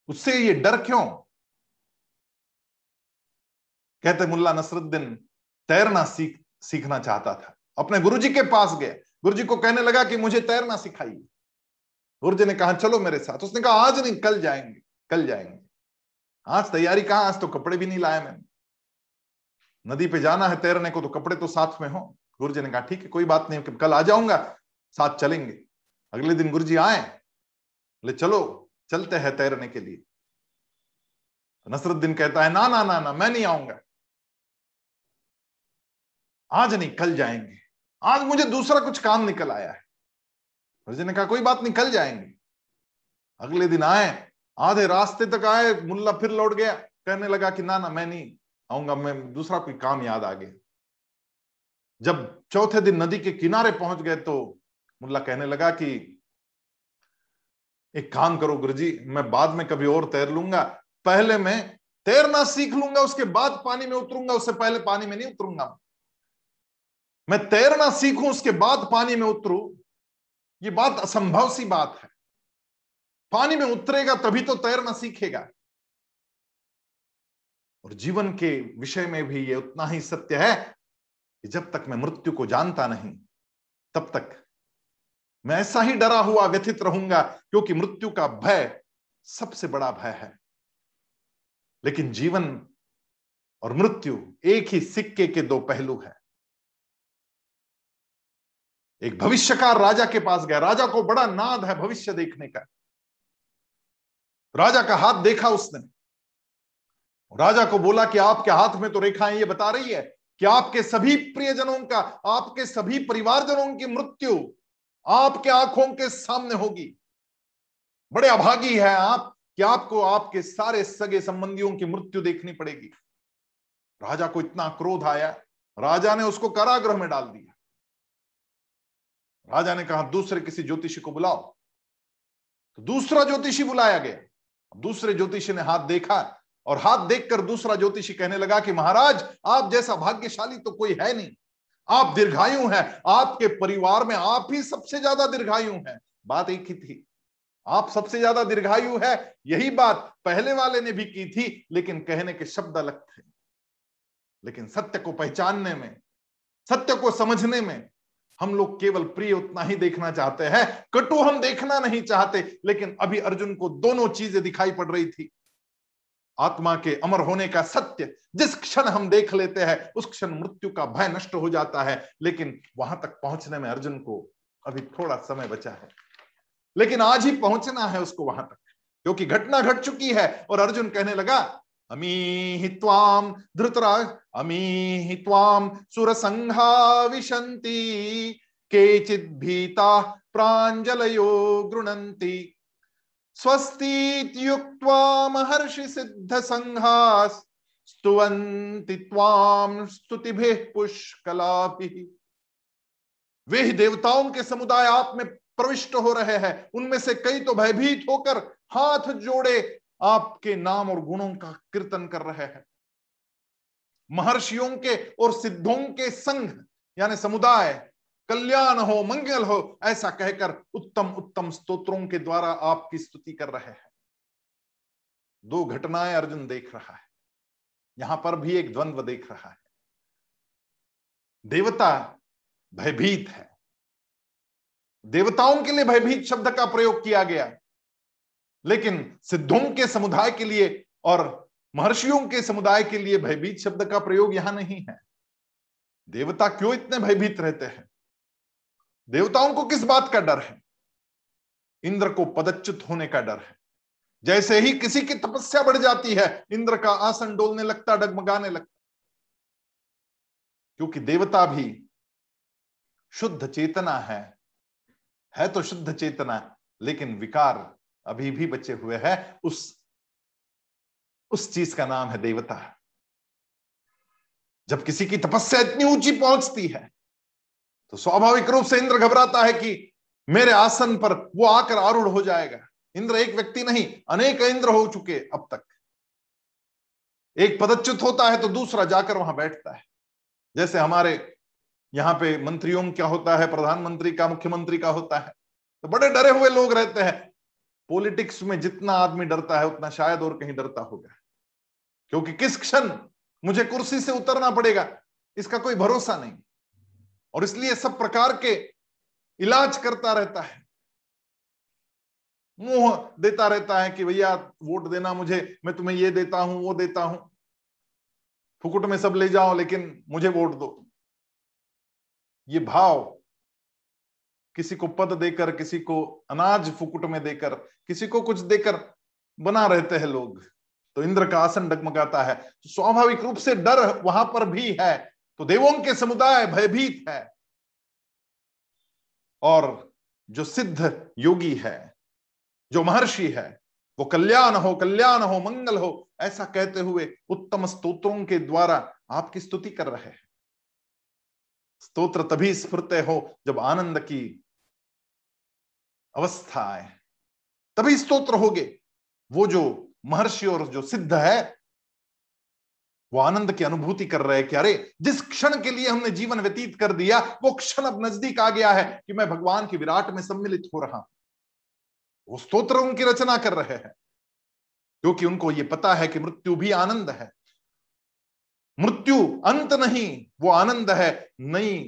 उससे ये डर क्यों? कहते मुल्ला नसरुद्दीन तैरना सीख, सीखना चाहता था। अपने गुरुजी के पास गया गुरुजी को कहने लगा कि मुझे तैरना सिखाइए। गुरुजी ने कहा, चलो मेरे साथ। उसने कहा, आज नहीं, कल जाएँगे कल जाएँगे। आज तैयारी कहा? आज तो कपड़े भी नहीं लाए मैंने। नदी पे जाना है तैरने को तो कपड़े तो साथ में हो। गुरुजी ने कहा, ठीक है, कोई बात नहीं, कल आ जाऊँगा, साथ चलेंगे। अगले दिन गुरुजी आए। बोले, चलो, चलते हैं तैरने के लिए। नसरुद्दीन कहता है, ना ना ना ना, मैं नहीं आऊँगा। आज नहीं कल जाएँगे। आज मुझे दूसरा कुछ काम निकल आया है। गुरुजी ने कहा, कोई बात नहीं कल जाएँगे। अगले दिन आए, आधे रास्ते तक आए, मुल्ला फिर लौट गया। कहने लगा कि ना ना, मैं नहीं आऊँगा, मैं दूसरा कोई काम याद आ गया। जब चौथे दिन नदी के किनारे पहुँच गए तो मुल्ला कहने लगा कि, एक काम करो गुरुजी, मैं बाद में कभी और तैर लूँगा। पहले मैं तैरना सीख लूँगा, उसके बाद पानी में उतरूँगा, उससे पहले पानी में नहीं उतरूँगा मैं तैरना सीखूं, उसके बाद पानी में उतरू, ये बात असंभव सी बात है। पानी में उतरेगा तभी तो तैरना सीखेगा। और जीवन के विषय में भी ये उतना ही सत्य है कि जब तक मैं मृत्यु को जानता नहीं, तब तक मैं ऐसा ही डरा हुआ व्यथित रहूँगा, क्योंकि मृत्यु का भय सबसे बड़ा भय है। लेकिन जीवन और मृत्यु एक ही सिक्के के दो पहलू है। एक भविष्यकार राजा के पास गया। राजा को बड़ा नाद है भविष्य देखने का। राजा का हाथ देखा उसने। राजा को बोला कि आपके हाथ में तो रेखाएँ ये बता रही है कि आपके सभी प्रियजनों का, आपके सभी परिवारजनों की मृत्यु आपके आँखों के सामने होगी। बड़े अभागी है आप कि आपको आपके सारे सगे संबंधियों की मृत्यु देखनी पड़ेगी। राजा को इतना क्रोध आया। राजा ने उसको कारागृह में डाल दिया। राजा ने कहा, दूसरे किसी ज्योतिषी को बुलाओ। तो दूसरा ज्योतिषी बुलाया गया। दूसरे ज्योतिषी ने हाथ देखा और हाथ देखकर दूसरा ज्योतिषी कहने लगा कि, महाराज, आप जैसा भाग्यशाली तो कोई है नहीं। आप दीर्घायु हैं। आपके परिवार में आप ही सबसे ज़्यादा दीर्घायु हैं। बात एक ही थी। आप सबसे ज़्यादा दीर्घायु है, यही बात पहले वाले ने भी की थी, लेकिन कहने के शब्द अलग थे। लेकिन सत्य को पहचानने में, सत्य को समझने में हम लोग केवल प्रिय उतना ही देखना चाहते हैं, कटु हम देखना नहीं चाहते, लेकिन अभी अर्जुन को दोनों चीज़ें दिखाई पड़ रही थी। आत्मा के अमर होने का सत्य, जिस क्षण हम देख लेते हैं, उस क्षण मृत्यु का भय नष्ट हो जाता है, लेकिन वहाँ तक पहुँचने में अर्जुन को अभी थोड़ा समय बचा है। लेकिन आज ही पहुँचना है उसको वहाँ तक, क्योंकि घटना घट चुकी है, और अर्जुन कहने लगा अमी हित्वाम धृतराज अमी हित्वाम सुर संघा विशंति केचित भीता प्रांजलयो गृणंती स्वस्तीत्युक्त्वा महर्षि सिद्ध स्तुतिभिः पुष्कलापि वे देवताओं के समुदाय आप में प्रविष्ट हो रहे हैं। उनमें से कई तो भयभीत होकर हाथ जोड़े आपके नाम और गुणों का कीर्तन कर रहे हैं। महर्षियों के और सिद्धों के संघ यानी समुदाय, कल्याण हो, मंगल हो, ऐसा कहकर उत्तम उत्तम स्तोत्रों के द्वारा आपकी स्तुति कर रहे हैं। दो घटनाएँ अर्जुन देख रहा है। यहाँ पर भी एक द्वंद्व देख रहा है। देवता भयभीत है। देवताओं के लिए भयभीत शब्द का प्रयोग किया गया। लेकिन सिद्धों के समुदाय के लिए और महर्षियों के समुदाय के लिए भयभीत शब्द का प्रयोग यहाँ नहीं है। देवता क्यों इतने भयभीत रहते हैं? देवताओं को किस बात का डर है? इंद्र को पदच्युत होने का डर है। जैसे ही किसी की तपस्या बढ़ जाती है, इंद्र का आसन डोलने लगता, डगमगाने लगता। क्योंकि देवता भी शुद्ध चेतना है है तो शुद्ध चेतना, लेकिन विकार अभी भी बचे हुए हैं, उस उस चीज़ का नाम है देवता। जब किसी की तपस्या इतनी ऊँची पहुँचती है तो स्वाभाविक रूप से इंद्र घबराता है कि मेरे आसन पर वो आकर आरूढ़ हो जाएगा। इंद्र एक व्यक्ति नहीं, अनेक इंद्र हो चुके अब तक। एक पदच्युत होता है तो दूसरा जाकर वहाँ बैठता है। जैसे हमारे यहाँ पे मंत्रियों क्या होता है, प्रधानमंत्री का, मुख्यमंत्री का होता है तो बड़े डरे हुए लोग रहते हैं। पॉलिटिक्स में जितना आदमी डरता है, उतना शायद और कहीं डरता होगा। क्योंकि किस क्षण मुझे कुर्सी से उतरना पड़ेगा, इसका कोई भरोसा नहीं। और इसलिए सब प्रकार के इलाज करता रहता है। मुँह देता रहता है कि भैया, वोट देना मुझे, मैं तुम्हें ये देता हूँ, वो देता हूँ। फुकुट में सब ले जाओ, लेकिन मुझे वोट दो। ये भाव किसी को पद देकर, किसी को अनाज फुकुट में देकर, किसी को कुछ देकर बना रहते हैं लोग। तो इंद्र का आसन डगमगाता है। तो स्वाभाविक रूप से डर वहाँ पर भी है। तो देवों के समुदाय भयभीत है। और जो सिद्ध योगी है, जो महर्षि है, वो कल्याण हो कल्याण हो, मंगल हो, ऐसा कहते हुए उत्तम स्तोत्रों के द्वारा आपकी स्तुति कर रहे हैं। स्तोत्र तभी स्फुरते हो जब आनंद की अवस्था आए तभी स्तोत्र होगे। वो जो महर्षि और जो सिद्ध है, वो आनंद की अनुभूति कर रहे हैं कि अरे, जिस क्षण के लिए हमने जीवन व्यतीत कर दिया, वो क्षण अब नज़दीक आ गया है कि मैं भगवान की विराट में सम्मिलित हो रहा हूँ। वो स्तोत्र उनकी रचना कर रहे हैं, क्योंकि उनको ये पता है कि मृत्यु भी आनंद है। मृत्यु अंत नहीं, वो आनंद है नई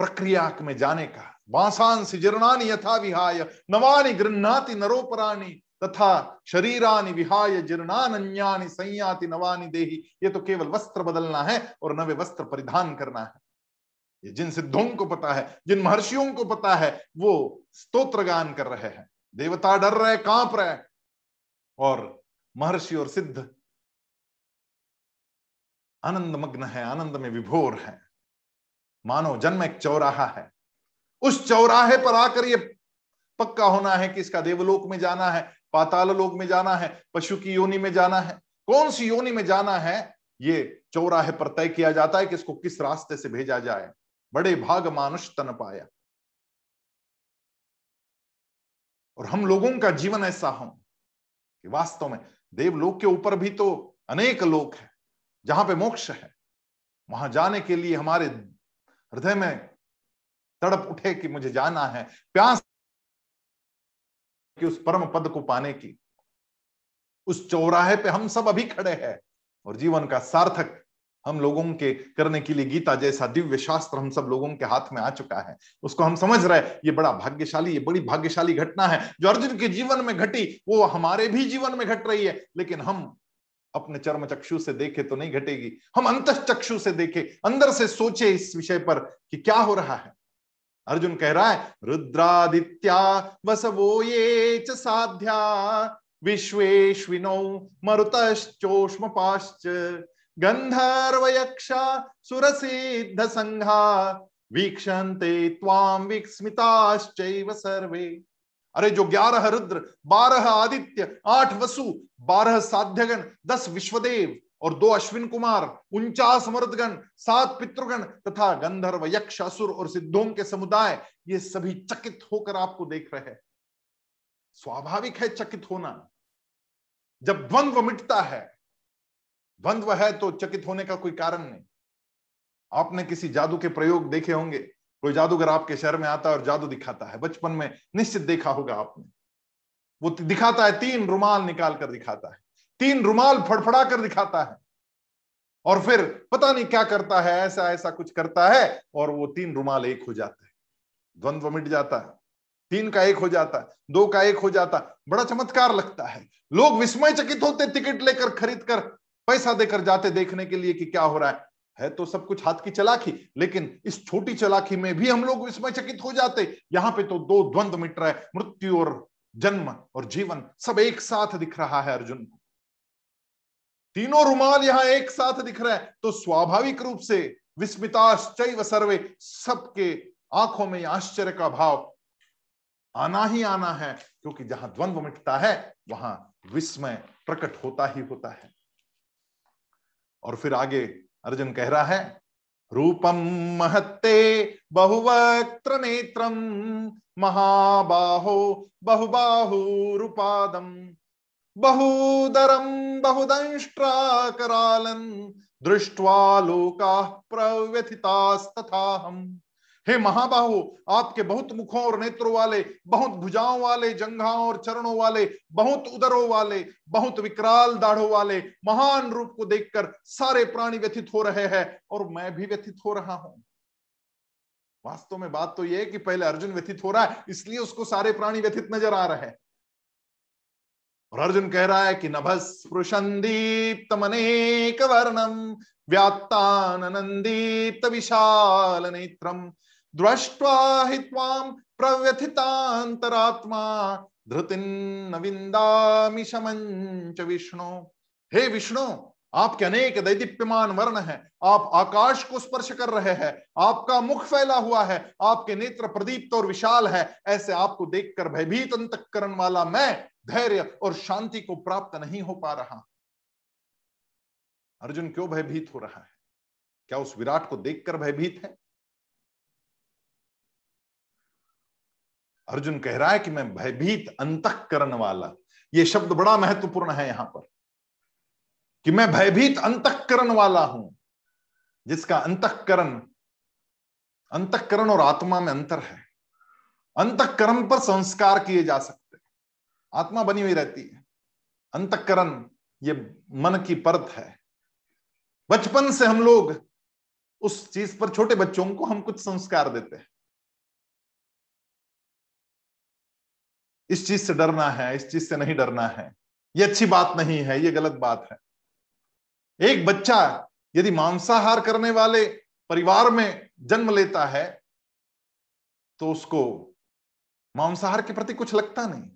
प्रक्रिया में जाने का। वासांस जीर्णानी यथा विहाय, नवानी गृहती नरोपराणी, तथा शरीरानि विहाय जीर्णान्यानि संयाति नवानि देही। ये तो केवल वस्त्र बदलना है और नवे वस्त्र परिधान करना है। ये जिन सिद्धों को पता है, जिन महर्षियों को पता है, वो स्तोत्र गान कर रहे हैं। देवता डर रहे, काँप रहे और महर्षि और सिद्ध आनंद मग्न है, आनंद में विभोर है। मानो जन्म एक चौराहा है। उस चौराहे पर आकर ये पक्का होना है कि इसका देवलोक में जाना है पाताल लोक में जाना है, पशु की योनि में जाना है। कौन सी योनि में जाना है? ये चौराहे पर तय किया जाता है कि इसको किस रास्ते से भेजा जाए। बड़े भाग मानुष तन पाया। और हम लोगों का जीवन ऐसा हो कि वास्तव में देवलोक के ऊपर भी तो अनेक लोक है, जहाँ पे मोक्ष है। वहाँ जाने के लिए हमारे हृदय में तड़प उठे कि मुझे जाना है, प्यास कि उस परम पद को पाने की। उस चौराहे पे हम सब अभी खड़े हैं और जीवन का सार्थक हम लोगों के करने के लिए गीता जैसा दिव्य शास्त्र हम सब लोगों के हाथ में आ चुका है। उसको हम समझ रहे ये बड़ा भाग्यशाली, ये बड़ी भाग्यशाली घटना है। जो अर्जुन के जीवन में घटी, वो हमारे भी जीवन में घट रही है, लेकिन हम अपने चर्म चक्षु से देखे तो नहीं घटेगी। हम अंत चक्षु से देखे, अंदर से सोचे इस विषय पर कि क्या हो रहा है। अर्जुन कह रहा है, रुद्रादित्या वसवो ये च साध्या विश्वेश्विनो मरुतश्चोष्म पाश्च गंधर्व यक्षा सुरसिद्ध संघा वीक्षन्ते त्वाम विस्मिताश्चैव सर्वे। अरे जो ग्यारह रुद्र, बारह आदित्य, आठ वसु, बारह साध्यगण, दस विश्वदेव और दो अश्विन कुमार, उनचास मर्दगण, सात पितृगण तथा गंधर्व, यक्ष, असुर और सिद्धों के समुदाय, ये सभी चकित होकर आपको देख रहे हैं। स्वाभाविक है चकित होना। जब द्वंद्व मिटता है, द्वंद्व है तो चकित होने का कोई कारण नहीं। आपने किसी जादू के प्रयोग देखे होंगे, कोई जादूगर आपके शहर में आता है और जादू दिखाता है। बचपन में निश्चित देखा होगा आपने। वो दिखाता है, तीन रुमाल निकाल कर दिखाता है। तीन रुमाल फड़फड़ा कर दिखाता है। और फिर पता नहीं क्या करता है, ऐसा ऐसा कुछ करता है और वो तीन रुमाल एक हो जाता है। द्वंद्व मिट जाता है। तीन का एक हो जाता है, दो का एक हो जाता है, बड़ा चमत्कार लगता है। लोग विस्मय चकित होते टिकट लेकर, खरीद कर, पैसा देकर जाते देखने के लिए कि क्या हो रहा है। है तो सब कुछ हाथ की चलाखी लेकिन इस छोटी चलाखी में भी हम लोग विस्मय चकित हो जाते यहाँ पे तो दो द्वंद्व मिट रहा है, मृत्यु और जन्म और जीवन, सब एक साथ दिख रहा है अर्जुन को। तीनों रुमाल यहाँ एक साथ दिख रहा है। तो स्वाभाविक रूप से विस्मिताश्चैव सर्वे, सबके आँखों में आश्चर्य का भाव आना ही आना है, क्योंकि जहाँ द्वंद्व मिटता है, वहाँ विस्मय प्रकट होता ही होता है। और फिर आगे अर्जुन कह रहा है रूपम महत्ते बहुवक्त्र नेत्रम महाबाहो बहुबाहुरुपादम। बहुदरम बहुदंष्ट्राकरालन दृष्टवा लोका प्रव्यथितास्तथा हम हे महाबाहु, आपके बहुत मुखों और नेत्रों वाले, बहुत भुजाओं वाले, जंघाओं और चरणों वाले, बहुत उदरों वाले, बहुत विकराल दाढ़ों वाले, महान रूप को देखकर सारे प्राणी व्यथित हो रहे हैं और मैं भी व्यथित हो रहा हूँ। वास्तव में बात तो यह है कि पहले अर्जुन व्यथित हो रहा है, इसलिए उसको सारे प्राणी व्यथित नज़र आ रहे हैं। और अर्जुन कह रहा है कि नभस्पृशंदीप्त मनेक वर्णम व्यात्तानंदीप्त विशाल नेत्रम दृष्ट्वा हि त्वां प्रव्यथितांतरात्मा धृतिन विंदामि शमंच विष्णु। हे विष्णु, आपके अनेक दैदीप्यमान वर्ण है। आप आकाश को स्पर्श कर रहे हैं। आपका मुख फैला हुआ है। आपके नेत्र प्रदीप्त और विशाल है। ऐसे आपको देखकर भयभीत अंतकरण वाला मैं धैर्य और शांति को प्राप्त नहीं हो पा रहा। अर्जुन क्यों भयभीत हो रहा है? क्या उस विराट को देखकर भयभीत है? अर्जुन कह रहा है कि मैं भयभीत अंतकरण वाला। यह शब्द बड़ा महत्वपूर्ण है यहाँ पर। कि मैं भयभीत अंतकरण वाला हूँ, जिसका अंतकरण अंतकरण और आत्मा में अंतर है। अंतकरण पर संस्कार किए जा सकते आत्मा बनी हुई रहती है। अंतकरण ये मन की परत है। बचपन से हम लोग उस चीज़ पर छोटे बच्चों को हम कुछ संस्कार देते हैं। इस चीज़ से डरना है, इस चीज़ से नहीं डरना है। ये अच्छी बात नहीं है, ये गलत बात है। एक बच्चा यदि मांसाहार करने वाले परिवार में जन्म लेता है तो उसको मांसाहार के प्रति कुछ लगता नहीं।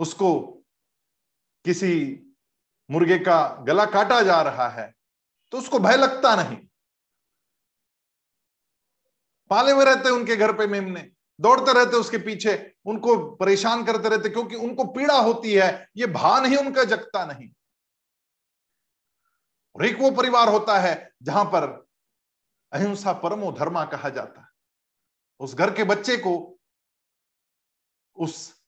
उसको किसी मुर्गे का गला काटा जा रहा है तो उसको भय लगता नहीं। पाले हुए रहते उनके घर पे मेमने, दौड़ते रहते उसके पीछे, उनको परेशान करते रहते क्योंकि उनको पीड़ा होती है, ये भान ही उनका जगता नहीं। और एक वो परिवार होता है जहाँ पर अहिंसा परमो धर्मा कहा जाता है। उस घर के बच्चे को उस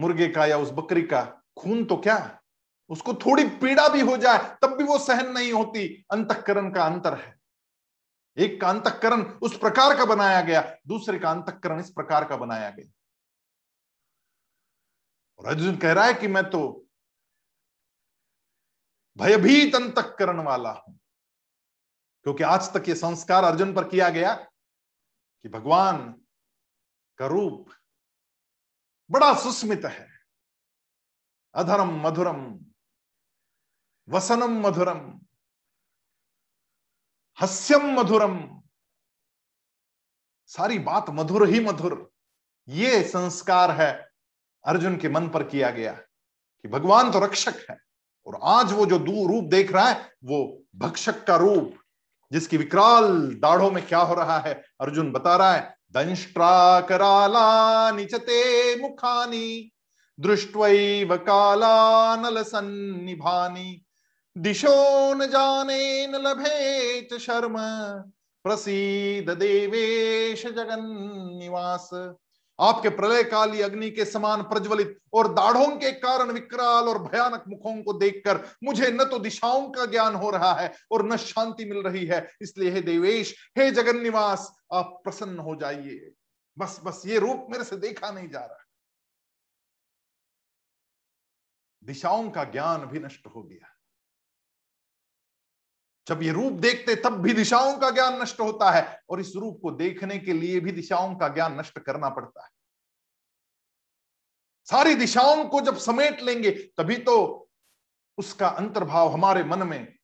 मुर्गे का या उस बकरी का खून तो क्या? उसको थोड़ी पीड़ा भी हो जाए, तब भी वो सहन नहीं होती। अंतकरण का अंतर है। एक का अंतकरण उस प्रकार का बनाया गया, दूसरे का अंतकरण इस प्रकार का बनाया गया। और अर्जुन कह रहा है कि मैं तो भयभीत अंतकरण वाला हूँ। क्योंकि आज तक ये संस्कार अर्जुन पर किया गया कि भगवान का रूप बड़ा सुस्मित है। अधरम मधुरम, वसनम मधुरम, हस्यम मधुरम। सारी बात मधुर ही मधुर। ये संस्कार है अर्जुन के मन पर किया गया कि भगवान तो रक्षक है और आज वो जो दू रूप देख रहा है, वो भक्षक का रूप, जिसकी विकराल दाढ़ों में क्या हो रहा है, अर्जुन बता रहा है दंष्ट्रा च ते मुखानि, दृष्ट्वैव काला नल सन्निभानी दिशो न जाने न लभे च शर्म, प्रसीद देवेश जगन निवास आपके प्रलय काली अग्नि के समान प्रज्वलित और दाढ़ों के कारण विकराल और भयानक मुखों को देखकर मुझे न तो दिशाओं का ज्ञान हो रहा है और न शांति मिल रही है। इसलिए हे देवेश, हे जगन निवास आप प्रसन्न हो जाइए। बस बस ये रूप मेरे से देखा नहीं जा रहा। दिशाओं का ज्ञान भी नष्ट हो गया। जब ये रूप देखते तब भी दिशाओं का ज्ञान नष्ट होता है और इस रूप को देखने के लिए भी दिशाओं का ज्ञान नष्ट करना पड़ता है। सारी दिशाओं को जब समेट लेंगे, तभी तो उसका अंतर्भाव हमारे मन में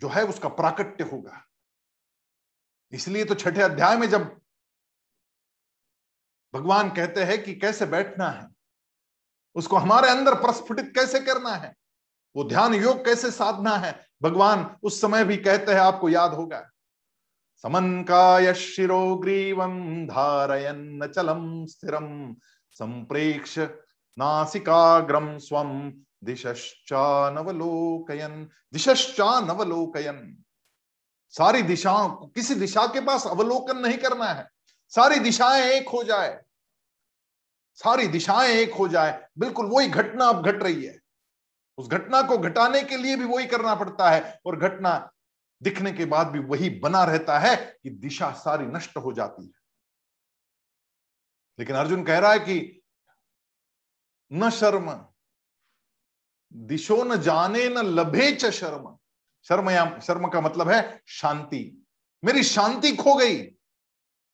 जो है उसका प्राकट्य होगा। इसलिए तो छठे अध्याय में जब भगवान कहते हैं कि कैसे बैठना है, उसको हमारे अंदर प्रस्फुटित कैसे करना है, वो ध्यान योग कैसे साधना है भगवान उस समय भी कहते हैं, आपको याद होगा। समन का शिरो ग्रीवम धारयन चलम स्थिरम संप्रेक्ष नासिकाग्रम स्व स्वम दिशश्चानवलोकयन दिशश्चानवलोकयन सारी दिशाओं, किसी दिशा के पास अवलोकन नहीं करना है। सारी दिशाएँ एक हो जाए। सारी दिशाएँ एक हो जाए। बिल्कुल वही घटना अब घट रही है। उस घटना को घटाने के लिए भी वही करना पड़ता है और घटना दिखने के बाद भी वही बना रहता है कि दिशा सारी नष्ट हो जाती है। लेकिन अर्जुन कह रहा है कि न शर्म, दिशो न जाने न लभे च शर्म। शर्म या शर्म का मतलब है शांति। मेरी शांति खो गई।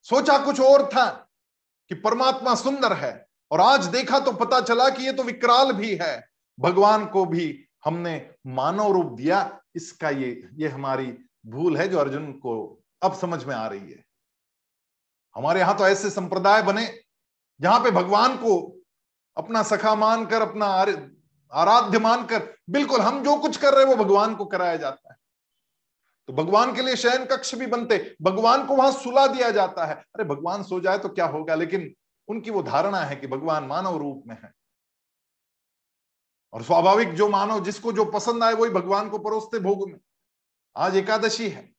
सोचा कुछ और था कि परमात्मा सुंदर है और आज देखा तो पता चला कि ये तो विकराल भी है। भगवान को भी हमने मानव रूप दिया, इसका ये ये हमारी भूल है जो अर्जुन को अब समझ में आ रही है। हमारे यहाँ तो ऐसे संप्रदाय बने जहाँ पे भगवान को अपना सखा मानकर, अपना आराध्य मानकर, बिल्कुल हम जो कुछ कर रहे हैं वो भगवान को कराया जाता है। तो भगवान के लिए शयन कक्ष भी बनते, भगवान को वहाँ सुला दिया जाता है। अरे भगवान सो जाए तो क्या होगा? लेकिन उनकी वो धारणा है कि भगवान मानव रूप में है। और स्वाभाविक जो मानव जिसको जो पसंद आए वही भगवान को परोसते भोग में। आज एकादशी है।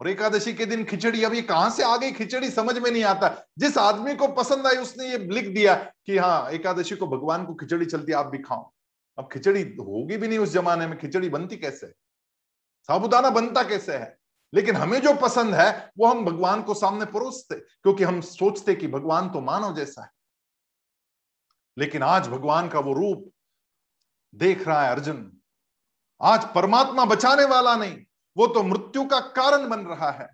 और एकादशी के दिन खिचड़ी, अब ये कहाँ से आ गई खिचड़ी समझ में नहीं आता। जिस आदमी को पसंद आई उसने ये लिख दिया कि हाँ एकादशी को भगवान को खिचड़ी चलती आप भी खाओ। अब खिचड़ी होगी भी नहीं उस जमाने में, खिचड़ी बनती कैसे साबुदाना बनता कैसे है? लेकिन हमें जो पसंद है, वो हम भगवान को सामने परोसते, क्योंकि हम सोचते कि भगवान तो मानव जैसा है। लेकिन आज भगवान का वो रूप देख रहा है अर्जुन, आज परमात्मा बचाने वाला नहीं, वो तो मृत्यु का कारण बन रहा है।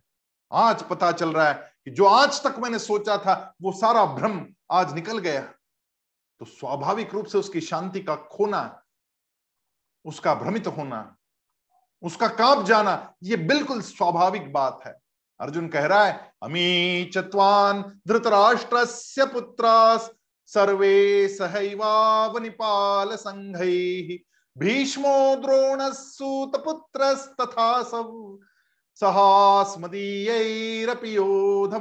आज पता चल रहा है कि जो आज तक मैंने सोचा था, वो सारा भ्रम आज निकल गया। तो स्वाभाविक रूप से उसकी शांति का खोना, उसका भ्रमित होना, उसका काँप जाना, ये बिल्कुल स्वाभाविक बात है। अर्जुन कह रहा है अमी चतवान धृतराष्ट्र पुत्रास सर्वे सहैवावनिपाल संघ भीष्मो द्रोण सूत पुत्र तथा सहास्मदीयरपि योध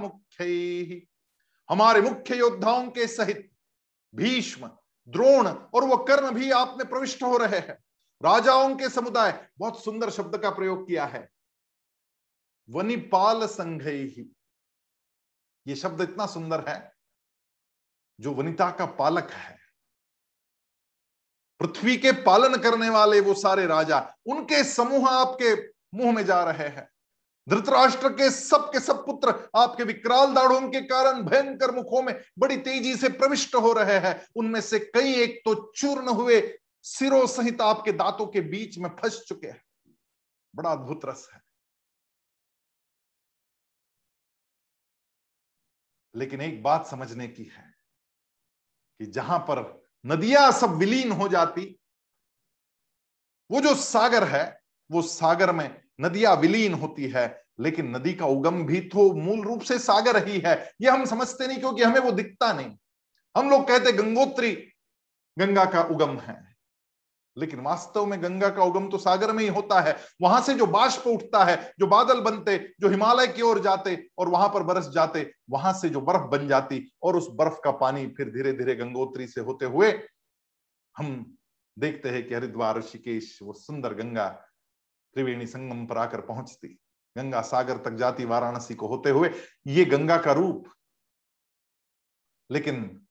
हमारे मुख्य योद्धाओं के सहित भीष्म, द्रोण और वह कर्ण भी आप में प्रविष्ट हो रहे हैं। राजाओं के समुदाय बहुत सुंदर शब्द का प्रयोग किया है। वनिपाल संघ ही ये शब्द इतना सुंदर है जो वनिता का पालक है, पृथ्वी के पालन करने वाले वो सारे राजा, उनके समूह आपके मुँह में जा रहे हैं। धृतराष्ट्र के सब के सब पुत्र आपके विकराल दाढ़ों के कारण भयंकर मुखों में बड़ी तेज़ी से प्रविष्ट हो रहे हैं। उनमें से कई एक तो चूर्ण हुए, सिरों सहित आपके दांतों के बीच में फंस चुके हैं। बड़ा अद्भुत रस है। लेकिन एक बात समझने की है कि जहाँ पर नदियाँ सब विलीन हो जाती, वो जो सागर है, वो सागर में नदियाँ विलीन होती है, लेकिन नदी का उगम भी तो मूल रूप से सागर ही है। ये हम समझते नहीं क्योंकि हमें वो दिखता नहीं। हम लोग कहते गंगोत्री, गंगा का उगम है। लेकिन वास्तव में गंगा का उगम तो सागर में ही होता है। वहाँ से जो बाष्प उठता है, जो बादल बनते, जो हिमालय की ओर जाते और वहाँ पर बरस जाते, वहाँ से जो बर्फ़ बन जाती और उस बर्फ़ का पानी फिर धीरे धीरे गंगोत्री से होते हुए हम देखते हैं कि हरिद्वार, ऋषिकेश, वो सुंदर गंगा त्रिवेणी संगम पर आकर पहुँचती। गंगा सागर तक जाती वाराणसी को होते हुए। ये गंगा का रूप। लेकिन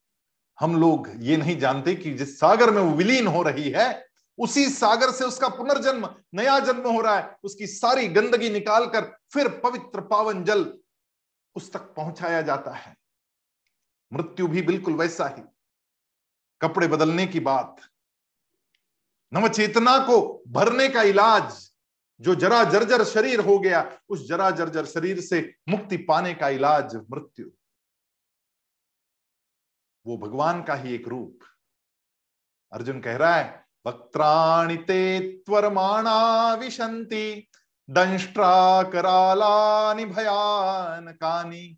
हम लोग ये नहीं जानते कि जिस सागर में वो विलीन हो रही है उसी सागर से उसका पुनर्जन्म, नया जन्म हो रहा है। उसकी सारी गंदगी निकालकर फिर पवित्र पावन जल उस तक पहुँचाया जाता है। मृत्यु भी बिल्कुल वैसा ही। कपड़े बदलने की बात। नवचेतना को भरने का इलाज जो जरा जर्जर शरीर हो गया, उस जरा जर्जर शरीर से मुक्ति पाने का इलाज मृत्यु। वो भगवान का ही एक रूप। अर्जुन कह रहा है वक्त्राणि ते त्वरमाणा विशंति दंष्ट्रा करालानि भयानकानि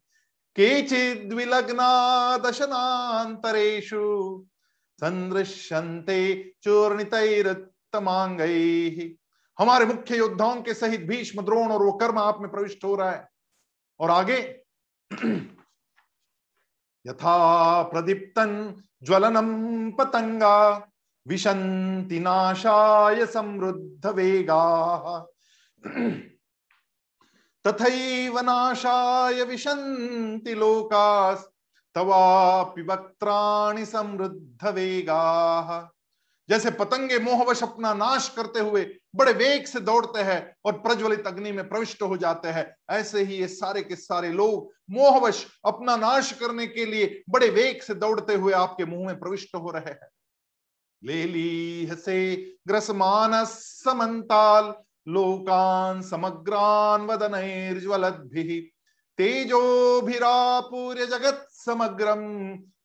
केचिद्विलग्ना दशनान्तरेषु, संदृश्यन्ते चूर्णितैरुत्तमाङ्गैः। हमारे मुख्य योद्धाओं के सहित भीष्म, द्रोण और वो कर्म आप में प्रविष्ट हो रहा है। और आगे, यथा प्रदीप्तन ज्वलनम पतंगा विशंति नाशाय समृद्ध वेगा तथैव नाशाय विशंति लोकास तवापि वक्त्राणि समृद्ध वेगा जैसे पतंगे मोहवश अपना नाश करते हुए बड़े वेग से दौड़ते हैं और प्रज्वलित अग्नि में प्रविष्ट हो जाते हैं। ऐसे ही ये सारे के सारे लोग मोहवश अपना नाश करने के लिए बड़े वेग से दौड़ते हुए आपके मुँह में प्रविष्ट हो रहे हैं। ले ली से ग्रसमान समन्ताल, लोकान समग्रान वदनैर्ज्वलद्भिः। तेजोभिरापूर्य जगत समग्रम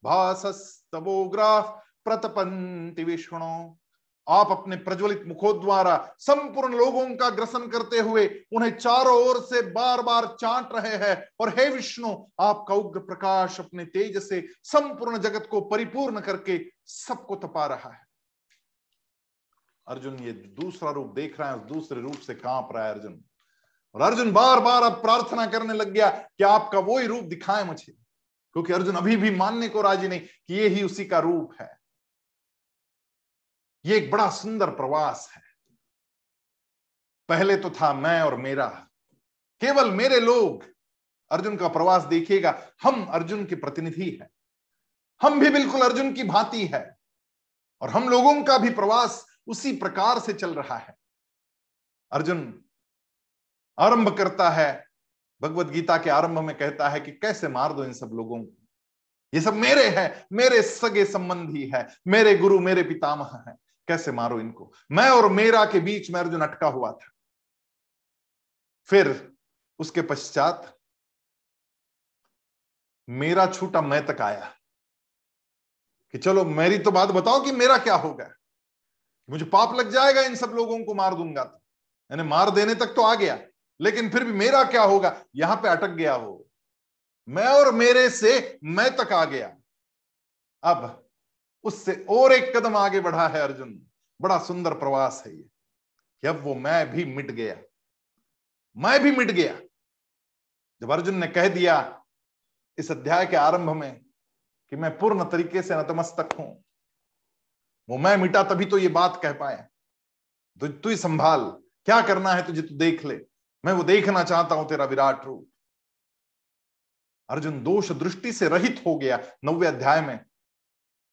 भासस्तवोग्राफ प्रतपंति विष्णु। आप अपने प्रज्वलित मुखों द्वारा संपूर्ण लोगों का ग्रसन करते हुए उन्हें चारों ओर से बार बार चाट रहे हैं। और हे विष्णु, आपका उग्र प्रकाश अपने तेज से संपूर्ण जगत को परिपूर्ण करके सबको तपा रहा है। अर्जुन ये दूसरा रूप देख रहा है दूसरे रूप से काँप रहा है अर्जुन। और अर्जुन बार बार अब प्रार्थना करने लग गया कि आपका वो ही रूप दिखाए मुझे। क्योंकि अर्जुन अभी भी मानने को राज़ी नहीं कि ये ही उसी का रूप है। ये एक बड़ा सुंदर प्रवास है। पहले तो था मैं और मेरा। केवल मेरे लोग अर्जुन का प्रवास देखिएगा, हम अर्जुन के प्रतिनिधि हैं। हम भी बिल्कुल अर्जुन की भांति है। और हम लोगों का भी प्रवास उसी प्रकार से चल रहा है। अर्जुन आरंभ करता है, भगवत गीता के आरंभ में कहता है कि कैसे मार दो इन सब लोगों को? ये सब मेरे हैं, मेरे सगे संबंधी है, मेरे गुरु, मेरे पितामह है। कैसे मारो इनको? मैं और मेरा के बीच में अर्जुन अटका हुआ था। फिर उसके पश्चात मेरा छूटा मैं तक आया कि चलो मेरी तो बात बताओ कि मेरा क्या होगा मुझे पाप लग जाएगा, इन सब लोगों को मार दूँगा। तो यानी मार देने तक तो आ गया, लेकिन फिर भी मेरा क्या होगा? यहाँ पे अटक गया वो। मैं और मेरे से मैं तक आ गया। अब उससे और एक कदम आगे बढ़ा है अर्जुन। बड़ा सुंदर प्रवास है ये अब वो मैं भी मिट गया। मैं भी मिट गया। जब अर्जुन ने कह दिया इस अध्याय के आरंभ में कि मैं पूर्ण तरीके से नतमस्तक हूँ वो मैं मिटा तभी तो ये बात कह पाया तो तू ही संभाल। क्या करना है तुझे, तू देख ले। मैं वो देखना चाहता हूँ तेरा विराट रूप। अर्जुन दोष दृष्टि से रहित हो गया नव्य अध्याय में।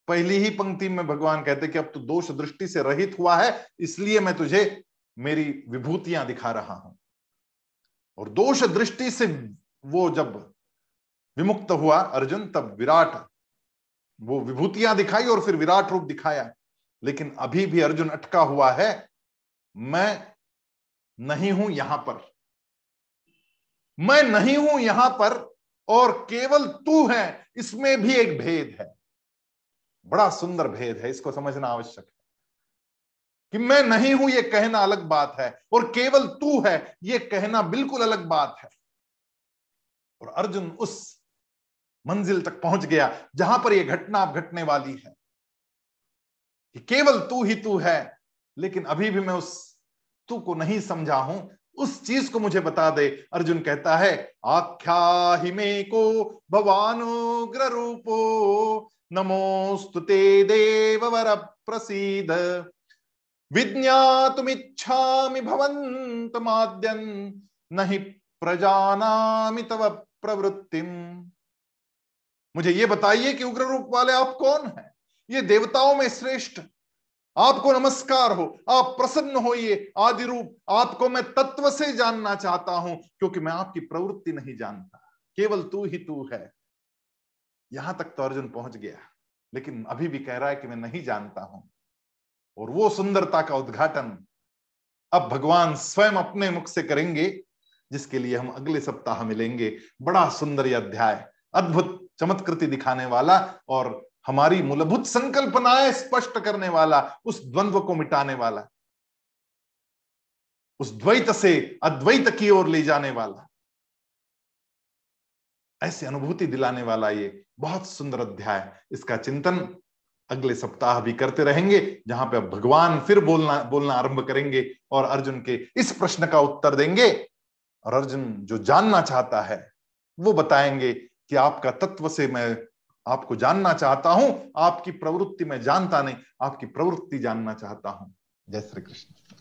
पहली ही पंक्ति में भगवान कहते कि अब तू दोष दृष्टि से रहित हुआ है, इसलिए मैं तुझे मेरी विभूतियाँ दिखा रहा हूँ। और दोष दृष्टि से वो जब विमुक्त हुआ, अर्जुन तब विराट वो विभूतियाँ दिखाई और फिर विराट रूप दिखाया। लेकिन अभी भी अर्जुन अटका हुआ है, मैं नहीं हूँ यहाँ पर। मैं नहीं हूँ यहाँ पर और केवल तू है, इसमें भी एक भेद है। बड़ा सुंदर भेद है, इसको समझना आवश्यक है। कि मैं नहीं हूँ यह कहना अलग बात है, और केवल तू है यह कहना बिल्कुल अलग बात है। और अर्जुन उस मंजिल तक पहुँच गया, जहाँ पर यह घटना अब घटने वाली है। कि केवल तू ही तू है, लेकिन अभी भी मैं उस तू को नहीं समझा हूँ। उस चीज़ को मुझे बता दे। अर्जुन कहता है, आख्या को भवानुग्र रूपो नमोस्तुते देव वर प्रसीद। विज्ञातुमिच्छामि भवन्तमाद्यन्, नहीं प्रजानामि तव प्रवृत्तिम। मुझे ये बताइए कि उग्र रूप वाले आप कौन हैं? ये देवताओं में श्रेष्ठ। आपको नमस्कार हो, आप प्रसन्न होइए आदि रूप आपको मैं तत्व से जानना चाहता हूँ, क्योंकि मैं आपकी प्रवृत्ति नहीं जानता। केवल तू ही तू है। यहाँ तक तो अर्जुन पहुँच गया, लेकिन अभी भी कह रहा है कि मैं नहीं जानता हूँ। और वो सुंदरता का उद्घाटन अब भगवान स्वयं अपने मुख से करेंगे, जिसके लिए हम अगले सप्ताह मिलेंगे। बड़ा सुंदर अध्याय, अद्भुत, चमत्कृति दिखाने वाला और हमारी मूलभूत संकल्पनाएँ स्पष्ट करने वाला, उस द्वंद्व को मिटाने वाला, उस द्वैत से अद्वैत की ओर ले जाने वाला, ऐसी अनुभूति दिलाने वाला ये बहुत सुंदर अध्याय। इसका चिंतन अगले सप्ताह भी करते रहेंगे, जहाँ पे भगवान फिर बोलना बोलना आरंभ करेंगे और अर्जुन के इस प्रश्न का उत्तर देंगे। और अर्जुन जो जानना चाहता है, वो बताएँगे कि आपका तत्व से मैं आपको जानना चाहता हूँ, आपकी प्रवृत्ति में जानता नहीं, आपकी प्रवृत्ति जानना चाहता हूँ। जय श्री कृष्ण।